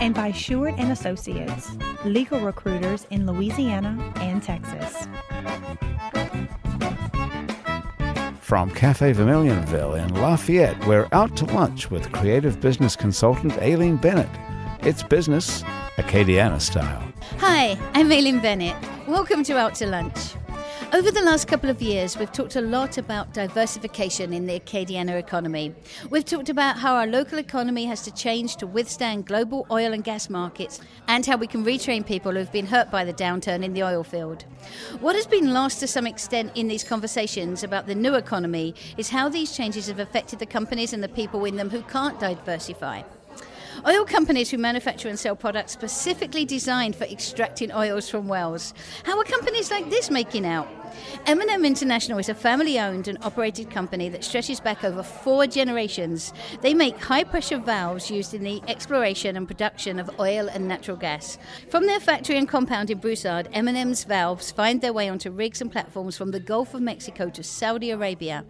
And by Sheward and Associates, legal recruiters in Louisiana and Texas. From Cafe Vermilionville in Lafayette, we're out to lunch with creative business consultant Aileen Bennett. It's business, Acadiana style. Hi, I'm Aileen Bennett. Welcome to Out to Lunch. Over the last couple of years, we've talked a lot about diversification in the Acadiana economy. We've talked about how our local economy has to change to withstand global oil and gas markets and how we can retrain people who've been hurt by the downturn in the oil field. What has been lost to some extent in these conversations about the new economy is how these changes have affected the companies and the people in them who can't diversify. Oil companies who manufacture and sell products specifically designed for extracting oils from wells. How are companies like this making out? M&M International is a family-owned and operated company that stretches back over four generations. They make high-pressure valves used in the exploration and production of oil and natural gas. From their factory and compound in Broussard, M&M's valves find their way onto rigs and platforms from the Gulf of Mexico to Saudi Arabia.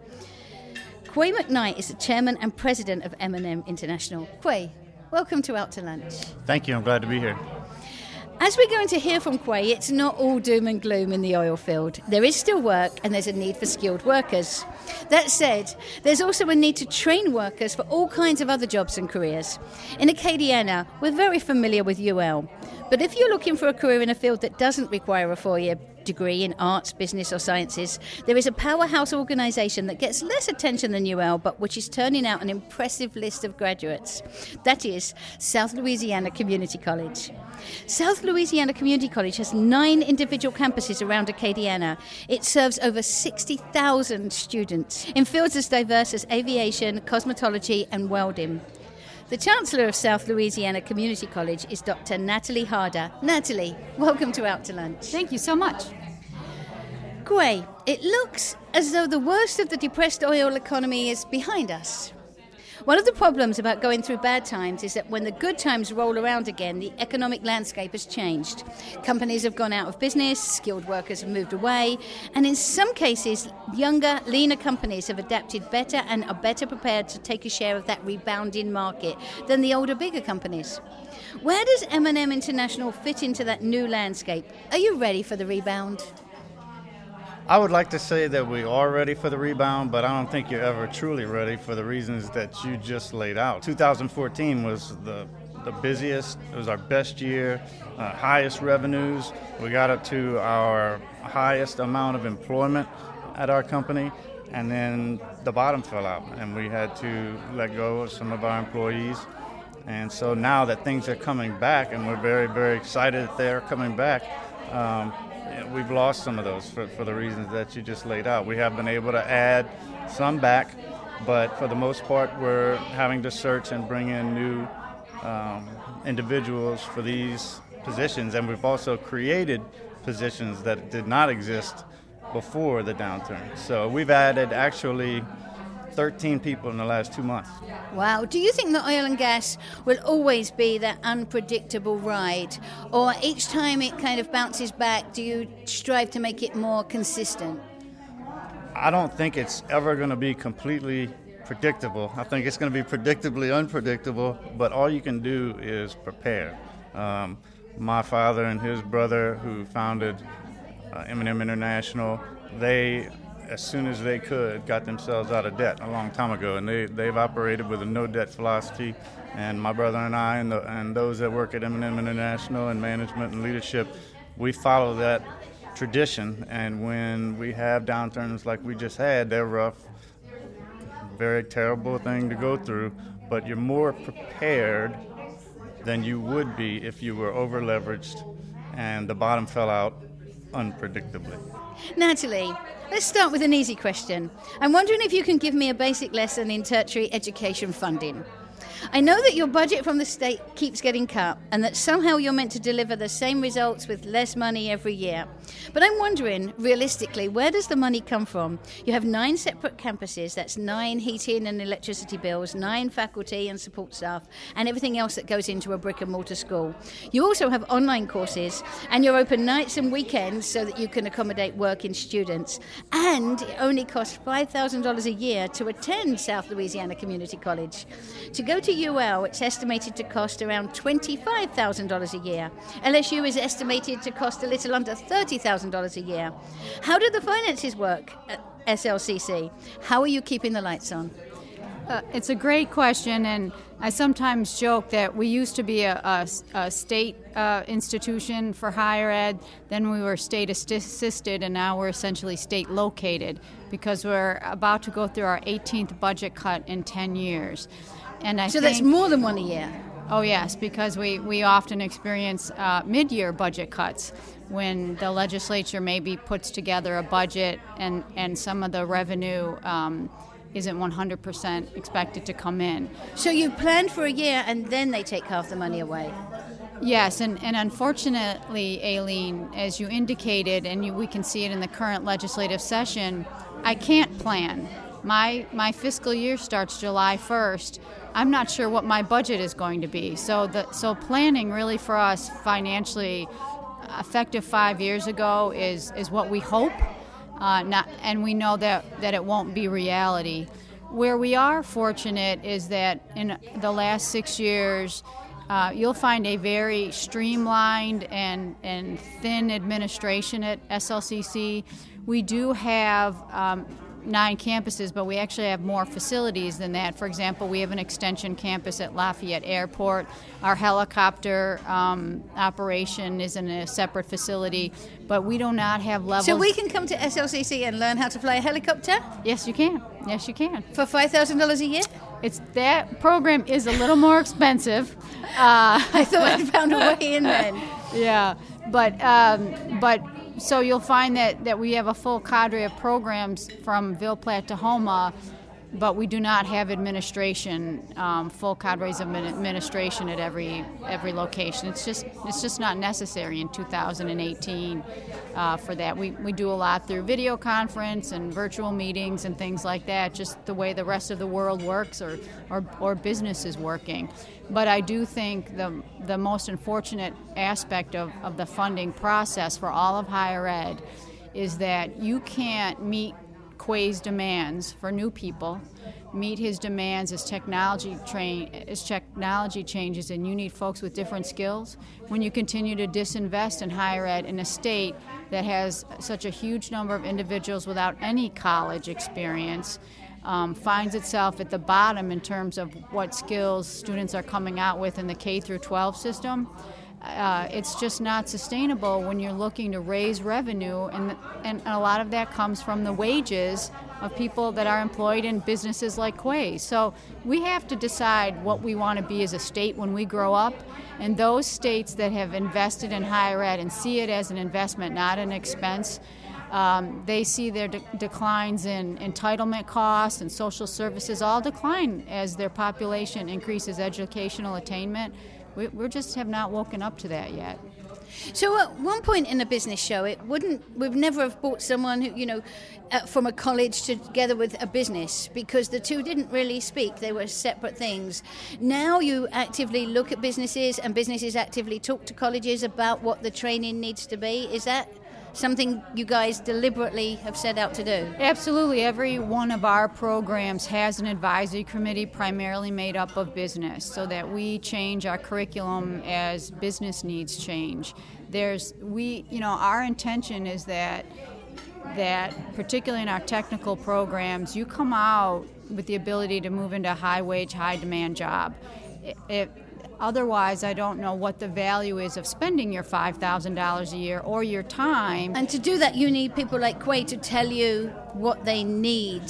Quay McKnight is the chairman and president of M&M International. Quay, welcome to Out to Lunch. Thank you. I'm glad to be here. As we're going to hear from Quay, it's not all doom and gloom in the oil field. There is still work and there's a need for skilled workers. That said, there's also a need to train workers for all kinds of other jobs and careers. In Acadiana, we're very familiar with UL. But if you're looking for a career in a field that doesn't require a four year degree in arts, business, or sciences, there is a powerhouse organisation that gets less attention than UL, but which is turning out an impressive list of graduates. That is South Louisiana Community College. South Louisiana Community College has nine individual campuses around Acadiana. It serves over 60,000 students in fields as diverse as aviation, cosmetology, and welding. The Chancellor of South Louisiana Community College is Dr. Natalie Harder. Natalie, welcome to Out to Lunch. Thank you so much. Quay, it looks as though the worst of the depressed oil economy is behind us. One of the problems about going through bad times is that when the good times roll around again, the economic landscape has changed. Companies have gone out of business, skilled workers have moved away, and in some cases, younger, leaner companies have adapted better and are better prepared to take a share of that rebounding market than the older, bigger companies. Where does M&M International fit into that new landscape? Are you ready for the rebound? I would like to say that we are ready for the rebound, but I don't think you're ever truly ready for the reasons that you just laid out. 2014 was the the busiest. It was our best year, uh, highest revenues. We got up to our highest amount of employment at our company, and then the bottom fell out, and we had to let go of some of our employees. And so now that things are coming back, and we're very, very excited that they're coming back, um, we've lost some of those for, for the reasons that you just laid out. We have been able to add some back, but for the most part, we're having to search and bring in new um, individuals for these positions, and we've also created positions that did not exist before the downturn. So we've added actually 13 people in the last two months. Wow. Do you think that oil and gas will always be that unpredictable ride? Or each time it kind of bounces back, do you strive to make it more consistent? I don't think it's ever going to be completely predictable. I think it's going to be predictably unpredictable, but all you can do is prepare. Um, my father and his brother, who founded uh, M&M International, they as soon as they could, got themselves out of debt a long time ago, and they they've operated with a no debt philosophy. And my brother and I, and, the, and those that work at M&M International and management and leadership, we follow that tradition. And when we have downturns like we just had, they're rough, very terrible thing to go through. But you're more prepared than you would be if you were over leveraged and the bottom fell out unpredictably. Natalie, let's start with an easy question. I'm wondering if you can give me a basic lesson in tertiary education funding. I know that your budget from the state keeps getting cut and that somehow you're meant to deliver the same results with less money every year. But I'm wondering, realistically, where does the money come from? You have nine separate campuses, that's nine heating and electricity bills, nine faculty and support staff, and everything else that goes into a brick and mortar school. You also have online courses, and you're open nights and weekends so that you can accommodate working students. And it only costs $5,000 a year to attend South Louisiana Community College. To go to UL, it's estimated to cost around $25,000 a year. LSU is estimated to cost a little under $30,000 a year. How do the finances work at SLCC? How are you keeping the lights on? Uh, it's a great question, and I sometimes joke that we used to be a, a, a state uh, institution for higher ed, then we were state assisted, and now we're essentially state located because we're about to go through our 18th budget cut in 10 years. And I so that's more than one a year. Oh yes, because we, we often experience uh, mid-year budget cuts when the legislature maybe puts together a budget and, and some of the revenue um, isn't 100% expected to come in. So you planned for a year and then they take half the money away? Yes, and, and unfortunately, Aileen, as you indicated, and you, we can see it in the current legislative session, I can't plan. My, my fiscal year starts July 1st. I'm not sure what my budget is going to be. So, the, so planning really for us financially, effective five years ago, is, is what we hope uh, not, and we know that, that it won't be reality. Where we are fortunate is that in the last six years, uh, you'll find a very streamlined and, and thin administration at SLCC. We do have um, nine campuses, but we actually have more facilities than that. For example, we have an extension campus at Lafayette Airport. Our helicopter um, operation is in a separate facility, but we do not have levels. So we can come to SLCC and learn how to fly a helicopter? Yes, you can. Yes, you can. For $5,000 a year? It's that program is a little more expensive. Uh, I thought I'd found a way in then. Yeah, but um, but so you'll find that, that we have a full cadre of programs from Ville Platte to Houma, but we do not have administration, um, full cadres of administration at every every location. It's just it's just not necessary in 2018 uh, for that. We, we do a lot through video conference and virtual meetings and things like that, just the way the rest of the world works or, or, or business is working. But I do think the, the most unfortunate aspect of, of the funding process for all of higher ed is that you can't meet Quay's demands for new people, meet his demands as technology train as technology changes and you need folks with different skills. When you continue to disinvest in higher ed in a state that has such a huge number of individuals without any college experience, um, finds itself at the bottom in terms of what skills students are coming out with in the K through 12 system. Uh, it's just not sustainable when you're looking to raise revenue, and, and a lot of that comes from the wages of people that are employed in businesses like Quay. So we have to decide what we want to be as a state when we grow up, and those states that have invested in higher ed and see it as an investment, not an expense, um, they see their de- declines in entitlement costs and social services all decline as their population increases educational attainment. We we just have not woken up to that yet. So at one point in a business show, it wouldn't. We've never have brought someone who you know uh, from a college together with a business because the two didn't really speak. They were separate things. Now you actively look at businesses, and businesses actively talk to colleges about what the training needs to be. Is that something you guys deliberately have set out to do? Absolutely. Every one of our programs has an advisory committee primarily made up of business so that we change our curriculum as business needs change. There's we you know our intention is that that particularly in our technical programs you come out with the ability to move into a high wage high demand job. It, it, Otherwise, I don't know what the value is of spending your $5,000 a year or your time. And to do that, you need people like Quay to tell you what they need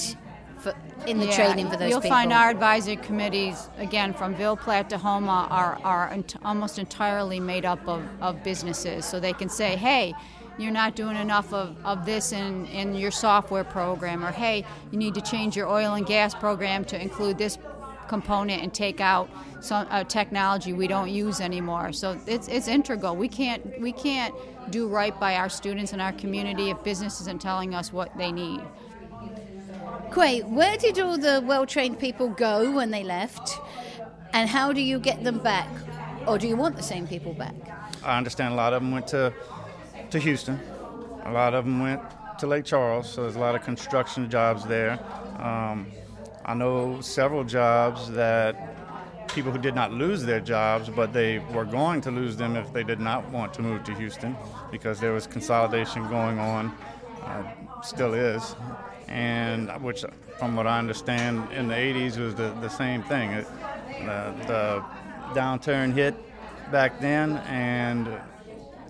for, in the yeah, training for those you'll people. find our advisory committees, again, from Ville Platte to Houma, are, are ent- almost entirely made up of, of businesses. So they can say, hey, you're not doing enough of, of this in, in your software program, or hey, you need to change your oil and gas program to include this component and take out some uh, technology we don't use anymore. So it's it's integral. We can't we can't do right by our students and our community if business isn't telling us what they need. Quay, where did all the well-trained people go when they left, and how do you get them back, or do you want the same people back? I understand a lot of them went to to Houston. A lot of them went to Lake Charles, so there's a lot of construction jobs there. Um, I know several jobs that people who did not lose their jobs, but they were going to lose them if they did not want to move to Houston because there was consolidation going on, uh, still is, and which, from what I understand, in the 80s was the, the same thing. It, the downturn hit back then, and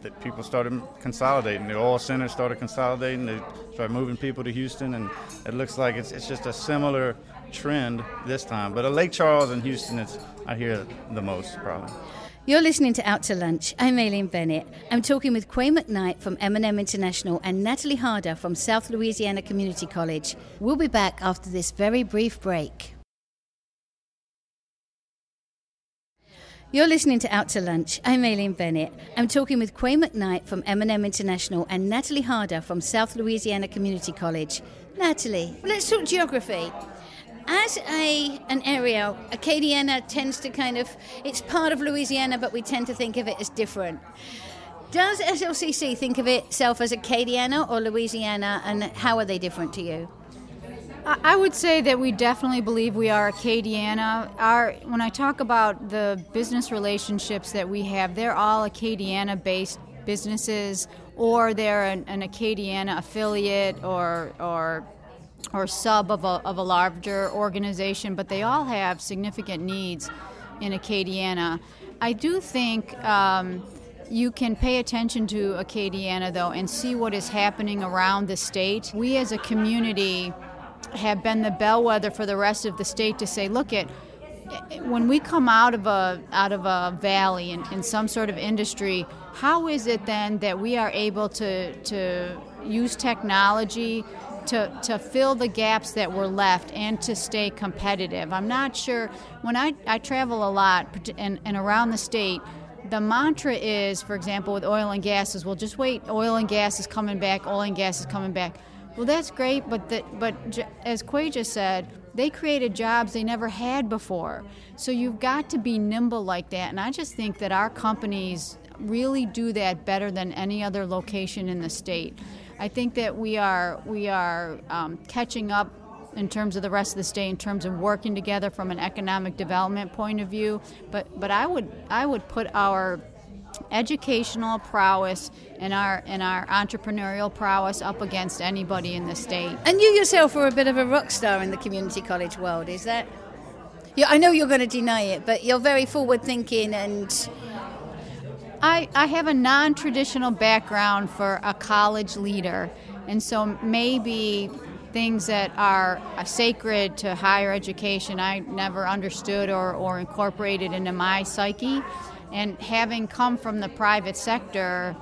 that people started consolidating. The oil centers started consolidating. They started moving people to Houston, and it looks like it's, it's just a similar trend this time. But a Lake Charles and Houston, it's I hear the most probably. You're listening to Out to Lunch. I'm Aileen Bennett. I'm talking with Quay McKnight from M&M International and Natalie Harder from South Louisiana Community College. We'll be back after this very brief break. You're listening to Out to Lunch. I'm Aileen Bennett. I'm talking with Quay McKnight from M&M International and Natalie Harder from South Louisiana Community College. Natalie, let's talk geography. As a an area, Acadiana tends to kind of it's part of Louisiana, but we tend to think of it as different. Does SLCC think of itself as Acadiana or Louisiana, and how are they different to you? I would say that we definitely believe we are Acadiana. Our when I talk about the business relationships that we have, they're all Acadiana-based businesses, or they're an, an Acadiana affiliate or or or sub of a, of a larger organization, but they all have significant needs in Acadiana. I do think um, you can pay attention to Acadiana, though, and see what is happening around the state. We as a community have been the bellwether for the rest of the state to say, look at when we come out of a out of a valley in, in some sort of industry, how is it then that we are able to to use technology to, to fill the gaps that were left and to stay competitive. I'm not sure when I, I travel a lot and, and around the state, the mantra is, for example, with oil and gas, is well, just wait, oil and gas is coming back, oil and gas is coming back. Well, that's great, but the, but as Quay just said, they created jobs they never had before. So you've got to be nimble like that, and I just think that our companies really do that better than any other location in the state. I think that we are we are um, catching up in terms of the rest of the state in terms of working together from an economic development point of view. But but I would I would put our educational prowess and our and our entrepreneurial prowess up against anybody in the state. And you yourself were a bit of a rock star in the community college world, is that? Yeah, I know you're going to deny it, but you're very forward thinking and. I, I have a non traditional background for a college leader, and so maybe things that are sacred to higher education I never understood or, or incorporated into my psyche. And having come from the private sector,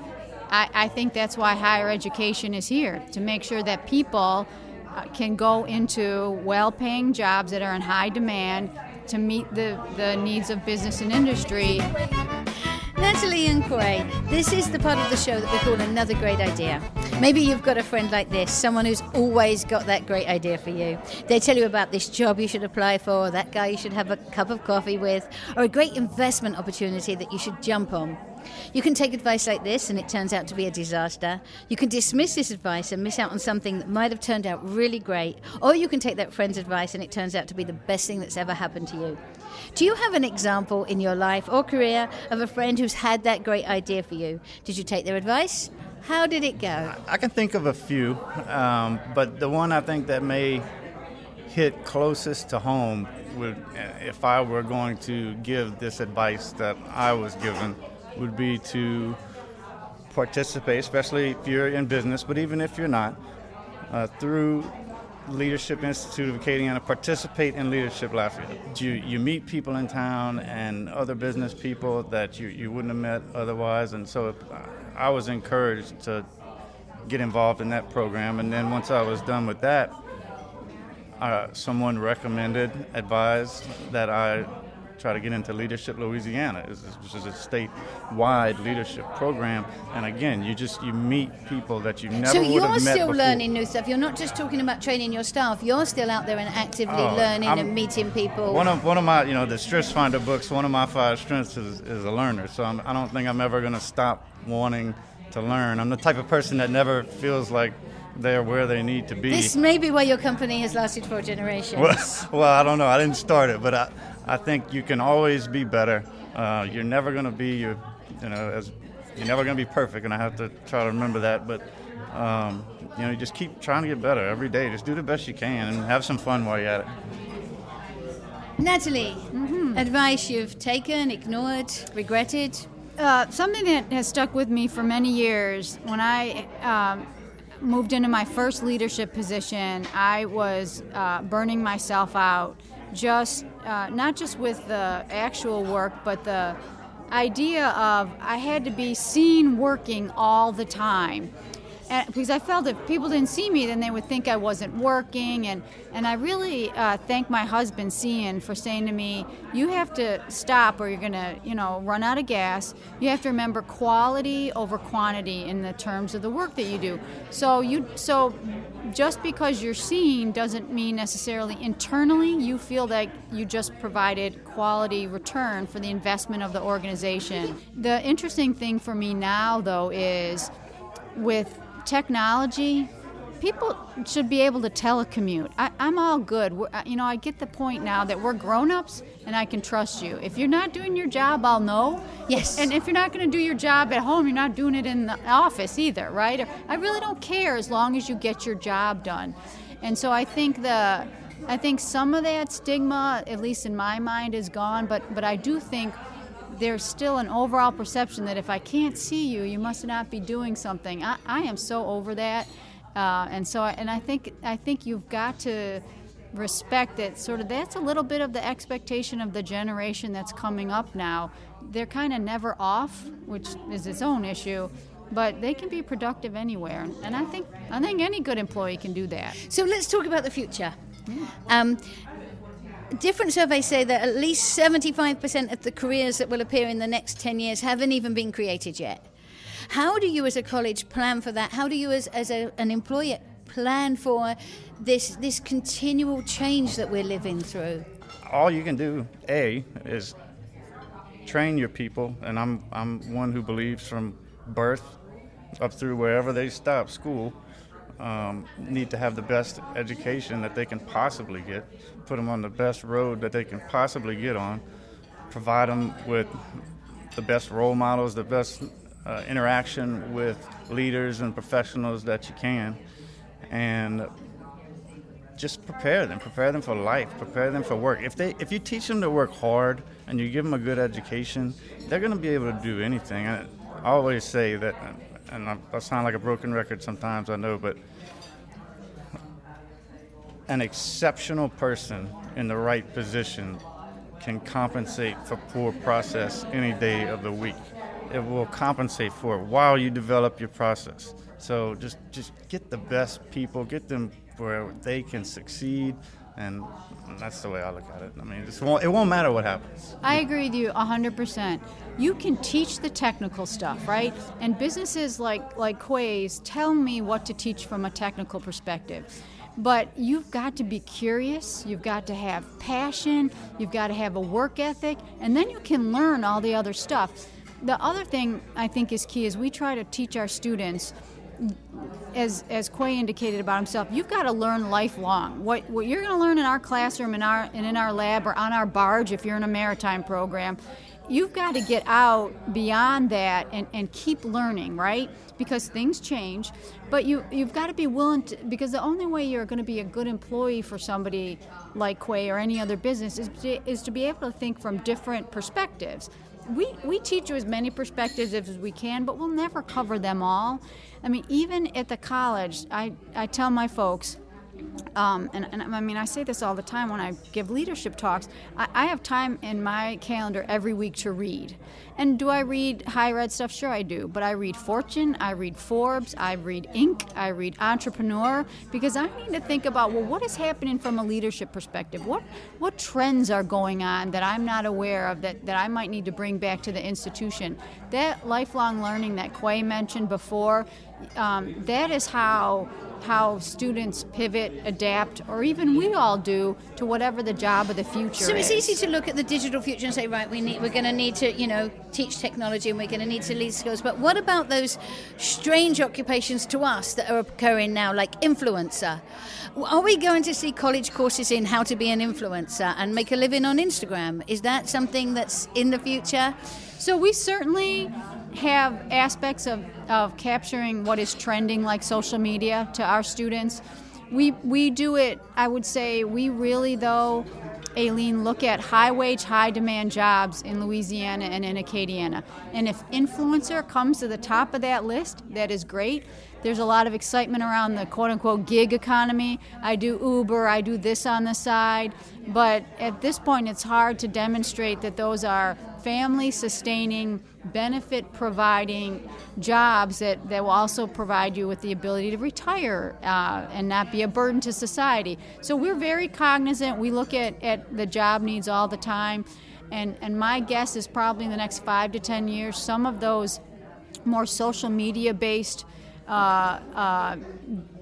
I, I think that's why higher education is here to make sure that people uh, can go into well paying jobs that are in high demand to meet the, the needs of business and industry. Natalie and Quay, this is the part of the show that we call another great idea. Maybe you've got a friend like this, someone who's always got that great idea for you. They tell you about this job you should apply for, that guy you should have a cup of coffee with, or a great investment opportunity that you should jump on. You can take advice like this and it turns out to be a disaster. You can dismiss this advice and miss out on something that might have turned out really great. Or you can take that friend's advice and it turns out to be the best thing that's ever happened to you. Do you have an example in your life or career of a friend who's had that great idea for you? Did you take their advice? How did it go? I can think of a few, um, but the one I think that may hit closest to home would, if I were going to give this advice that I was given, would be to participate, especially if you're in business, but even if you're not, uh, through Leadership Institute of Acadiana participate in Leadership Lafayette. You, you meet people in town and other business people that you, you wouldn't have met otherwise, and so I was encouraged to get involved in that program. And then once I was done with that, uh, someone recommended, advised that I try to get into Leadership Louisiana, which is a statewide leadership program. And again, you just you meet people that you never so would you're met still before. learning new stuff. You're not just talking about training your staff. You're still out there and actively Oh, learning I'm- and meeting people. One of one of my you know the Strengths Finder books. One of my five strengths is, is a learner. So I'm, I don't think I'm ever going to stop wanting to learn. I'm the type of person that never feels like they're where they need to be. this may be why your company has lasted for generations. Well, well, I don't know. I didn't start it, but I, I think you can always be better. Uh, you're never going to be you, you know, as you're never going to be perfect, and I have to try to remember that. But um, you know, you just keep trying to get better every day. Just do the best you can and have some fun while you're at it. Natalie, advice you've taken, ignored, regretted? Uh, something that has stuck with me for many years when I um, moved into my first leadership position, I was uh, burning myself out, just uh, not just with the actual work, but the idea of I had to be seen working all the time. And, because I felt if people didn't see me, then they would think I wasn't working. And, and I really uh, thank my husband, Cian, for saying to me, you have to stop or you're going to, you know, run out of gas. You have to remember quality over quantity in the terms of the work that you do. So you, so just because you're seen doesn't mean necessarily internally you feel like you just provided quality return for the investment of the organization. The interesting thing for me now, though, is with technology, people should be able to telecommute. I, I'm all good. We're, uh, you know, I get the point now that we're grown-ups and I can trust you. If you're not doing your job, I'll know. Yes. And if you're not going to do your job at home, you're not doing it in the office either, right? I really don't care as long as you get your job done. And so I think the I think some of that stigma, at least in my mind, is gone. But but I do think there's still an overall perception that if I can't see you, you must not be doing something. I, I am so over that, uh, and so I, and I think I think you've got to respect that. Sort of that's a little bit of the expectation of the generation that's coming up now. They're kind of never off, which is its own issue. But they can be productive anywhere, and I think I think any good employee can do that. So let's talk about the future. Um, different surveys say that at least 75% of the careers that will appear in the next 10 years haven't even been created yet. How do you, as a college, plan for that? How do you, as, as a, an employer, plan for this, this continual change that we're living through? all you can do, A, is train your people, and I'm I'm one who believes from birth up through wherever they stop school, um, need to have the best education that they can possibly get, put them on the best road that they can possibly get on, provide them with the best role models, the best uh, interaction with leaders and professionals that you can, and just prepare them prepare them for life prepare them for work. If they if you teach them to work hard and you give them a good education they're going to be able to do anything. I, I always say that and I, I sound like a broken record sometimes i know but an exceptional person in the right position can compensate for poor process any day of the week. It will compensate for it while you develop your process. So just just get the best people get them where they can succeed and that's the way I look at it. I mean, it won't, matter what happens. I agree with you 100%. You can teach the technical stuff, right? And businesses like like Quay's tell me what to teach from a technical perspective. But you've got to be curious, you've got to have passion, you've got to have a work ethic, and then you can learn all the other stuff. The other thing I think is key is we try to teach our students as as Quay indicated about himself, you've got to learn lifelong. What what you're going to learn in our classroom, in our and in our lab, or on our barge, if you're in a maritime program, you've got to get out beyond that and, and keep learning, right? Because things change, but you you've got to be willing to. Because the only way you're going to be a good employee for somebody like Quay or any other business is to, is to be able to think from different perspectives we, we teach you as many perspectives as we can, but we'll never cover them all. I mean, even at the college, I, I tell my folks, um, and, and, I mean, I say this all the time when I give leadership talks. I, I, have time in my calendar every week to read. And do I read higher ed stuff? Sure, I do. But I read Fortune, I read Forbes, I read Inc., I read Entrepreneur, because I need to think about well, what is happening from a leadership perspective? What what trends are going on that I'm not aware of that, that I might need to bring back to the institution? That lifelong learning that Quay mentioned before, um, that is how how students pivot, adapt, or even we all do to whatever the job of the future so is. it's easy to look at the digital future and say, right, we need, we're going to need to, you know, teach technology and we're going to need to lead skills. But what about those strange occupations to us that are occurring now, like influencer? Are we going to see college courses in how to be an influencer and make a living on Instagram? Is that something that's in the future? So we certainly have aspects of, of capturing what is trending like social media to our students. We, we do it, I would say, we really, though, Aileen, look at high wage, high demand jobs in Louisiana and in Acadiana. And if influencer comes to the top of that list, that is great. There's a lot of excitement around the quote unquote gig economy. I do Uber, I do this on the side. But at this point, it's hard to demonstrate that those are family sustaining, benefit providing jobs that, that will also provide you with the ability to retire uh, and not be a burden to society. So we're very cognizant. We look at, at the job needs all the time. And, and my guess is probably in the next five to ten years, some of those more social media based Uh, uh,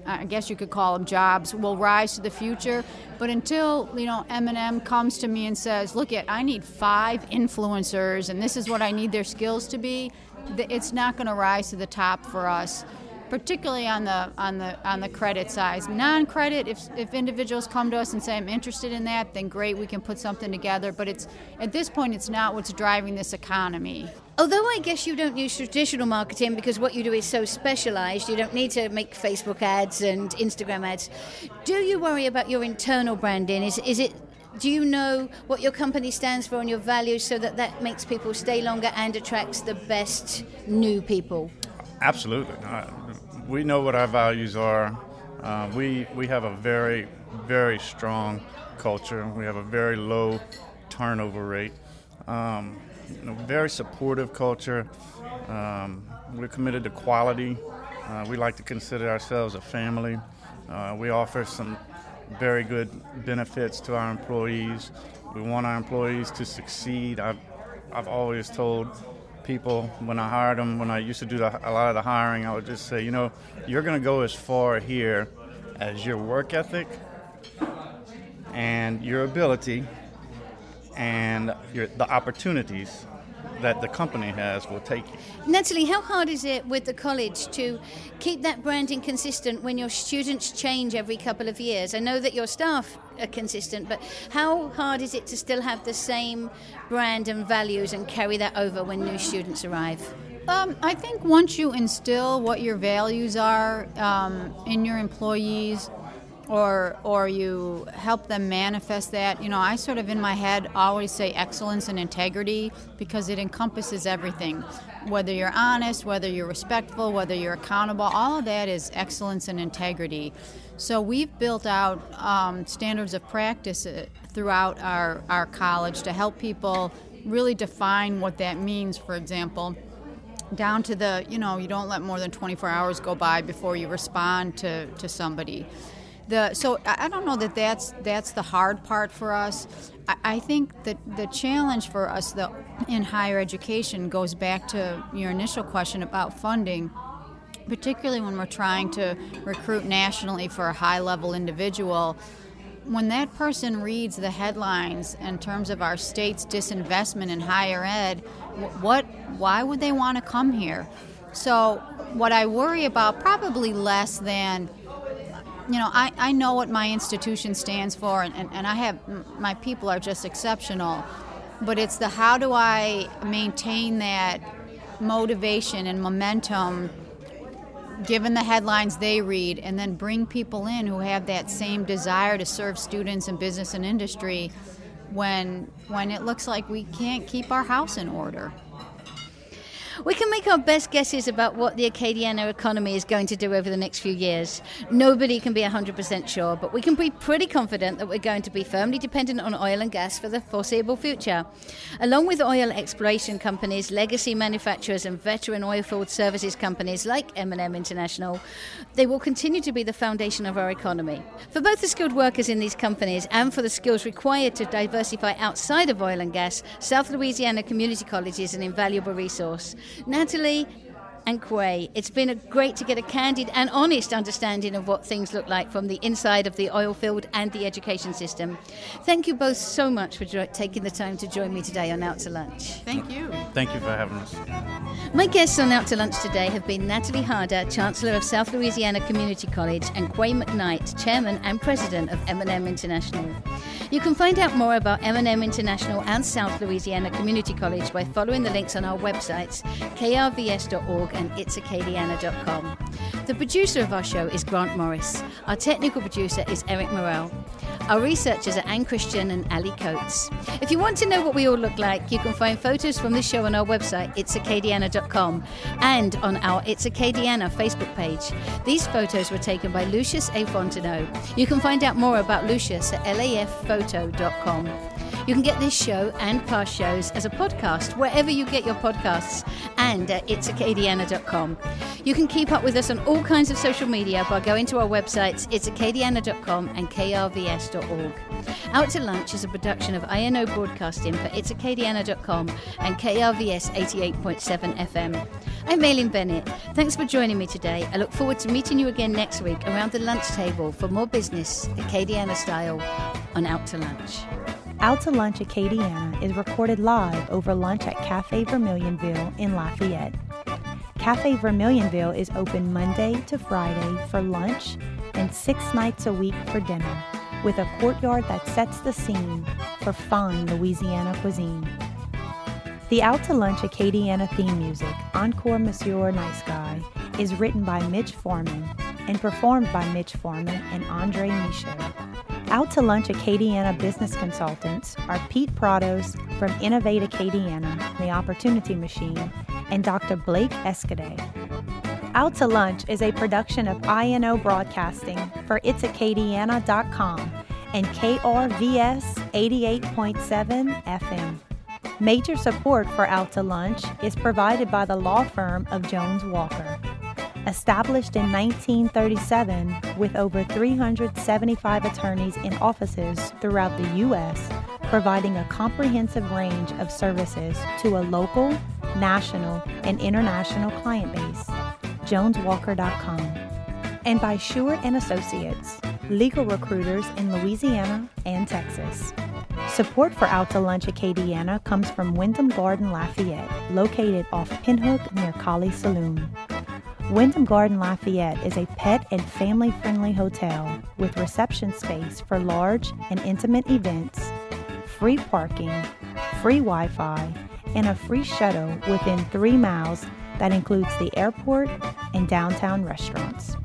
I guess you could call them jobs, will rise to the future. But until you know M&M comes to me and says, "Look, at I need five influencers, and this is what I need their skills to be," it's not going to rise to the top for us particularly on the on the on the credit side. Non-credit, if if individuals come to us and say I'm interested in that, then great, we can put something together. But it's at this point, it's not what's driving this economy. Although I guess you don't use traditional marketing because what you do is so specialized, you don't need to make Facebook ads and Instagram ads. Do you worry about your internal branding? Is is it do you know what your company stands for and your values so that that makes people stay longer and attracts the best new people? Absolutely. Uh, we know what our values are. Uh, we, we have a very, very strong culture. We have a very low turnover rate. Um, you know, very supportive culture. Um, we're committed to quality. Uh, we like to consider ourselves a family. Uh, we offer some very good benefits to our employees. We want our employees to succeed. I've, I've always told people when I hired them, when I used to do the, a lot of the hiring, I would just say, you know, you're going to go as far here as your work ethic and your ability and your, the opportunities that the company has will take you. Natalie, how hard is it with the college to keep that branding consistent when your students change every couple of years? I know that your staff are consistent, but how hard is it to still have the same brand and values and carry that over when new students arrive? Um, I think once you instill what your values are um, in your employees, or or you help them manifest that. You know, I sort of in my head always say excellence and integrity because it encompasses everything. Whether you're honest, whether you're respectful, whether you're accountable, all of that is excellence and integrity. So we've built out um, standards of practice uh, throughout our, our college to help people really define what that means. For example, down to the you know you don't let more than 24 hours go by before you respond to, to somebody the so I don't know that that's that's the hard part for us. I, I think that the challenge for us though in higher education goes back to your initial question about funding particularly when we're trying to recruit nationally for a high level individual when that person reads the headlines in terms of our state's disinvestment in higher ed what why would they want to come here so what i worry about probably less than you know, I, I know what my institution stands for, and, and, and I have, my people are just exceptional. But it's the how do I maintain that motivation and momentum given the headlines they read and then bring people in who have that same desire to serve students in business and industry when when it looks like we can't keep our house in order We can make our best guesses about what the Acadiana economy is going to do over the next few years. Nobody can be 100% sure, but we can be pretty confident that we're going to be firmly dependent on oil and gas for the foreseeable future. Along with oil exploration companies, legacy manufacturers, and veteran oilfield services companies like M&M International, they will continue to be the foundation of our economy. For both the skilled workers in these companies and for the skills required to diversify outside of oil and gas, South Louisiana Community College is an invaluable resource. Natalie and Quay, it's been great to get a candid and honest understanding of what things look like from the inside of the oil field and the education system. Thank you both so much for jo- taking the time to join me today on Out to Lunch. Thank you. Thank you for having us. My guests on Out to Lunch today have been Natalie Harder, Chancellor of South Louisiana Community College, and Quay McKnight, Chairman and President of M&M International. You can find out more about M&M International and South Louisiana Community College by following the links on our websites, krvs.org and itsacadiana.com. The producer of our show is Grant Morris. Our technical producer is Eric Morrell. Our researchers are Anne Christian and Ali Coates. If you want to know what we all look like, you can find photos from the show on our website, itsacadiana.com, and on our It's Acadiana Facebook page. These photos were taken by Lucius A. Fontenot. You can find out more about Lucius at lafphoto.com. You can get this show and past shows as a podcast wherever you get your podcasts and at itsacadiana.com. You can keep up with us on all kinds of social media by going to our websites itsacadiana.com and krvs.org. Out to Lunch is a production of INO Broadcasting for itsacadiana.com and KRVS 88.7 FM. I'm Aileen Bennett. Thanks for joining me today. I look forward to meeting you again next week around the lunch table for more business, Acadiana style, on Out to Lunch. Out to Lunch Acadiana is recorded live over lunch at Cafe Vermilionville in Lafayette. Cafe Vermilionville is open Monday to Friday for lunch and six nights a week for dinner, with a courtyard that sets the scene for fine Louisiana cuisine. The Out to Lunch Acadiana theme music, Encore Monsieur Nice Guy, is written by Mitch Foreman and performed by Mitch Foreman and Andre Michaud. Out to Lunch Acadiana business consultants are Pete Prados from Innovate Acadiana, The Opportunity Machine, and Dr. Blake Escade. Out to Lunch is a production of INO Broadcasting for itsacadiana.com and KRVS 88.7 FM. Major support for Out to Lunch is provided by the law firm of Jones Walker. Established in 1937 with over 375 attorneys in offices throughout the U.S., providing a comprehensive range of services to a local, national, and international client base. JonesWalker.com. And by Shewart and Associates, legal recruiters in Louisiana and Texas. Support for Out to Lunch Acadiana comes from Wyndham Garden Lafayette, located off Pinhook near Collie Saloon. Wyndham Garden Lafayette is a pet and family friendly hotel with reception space for large and intimate events, free parking, free Wi Fi, and a free shuttle within three miles that includes the airport and downtown restaurants.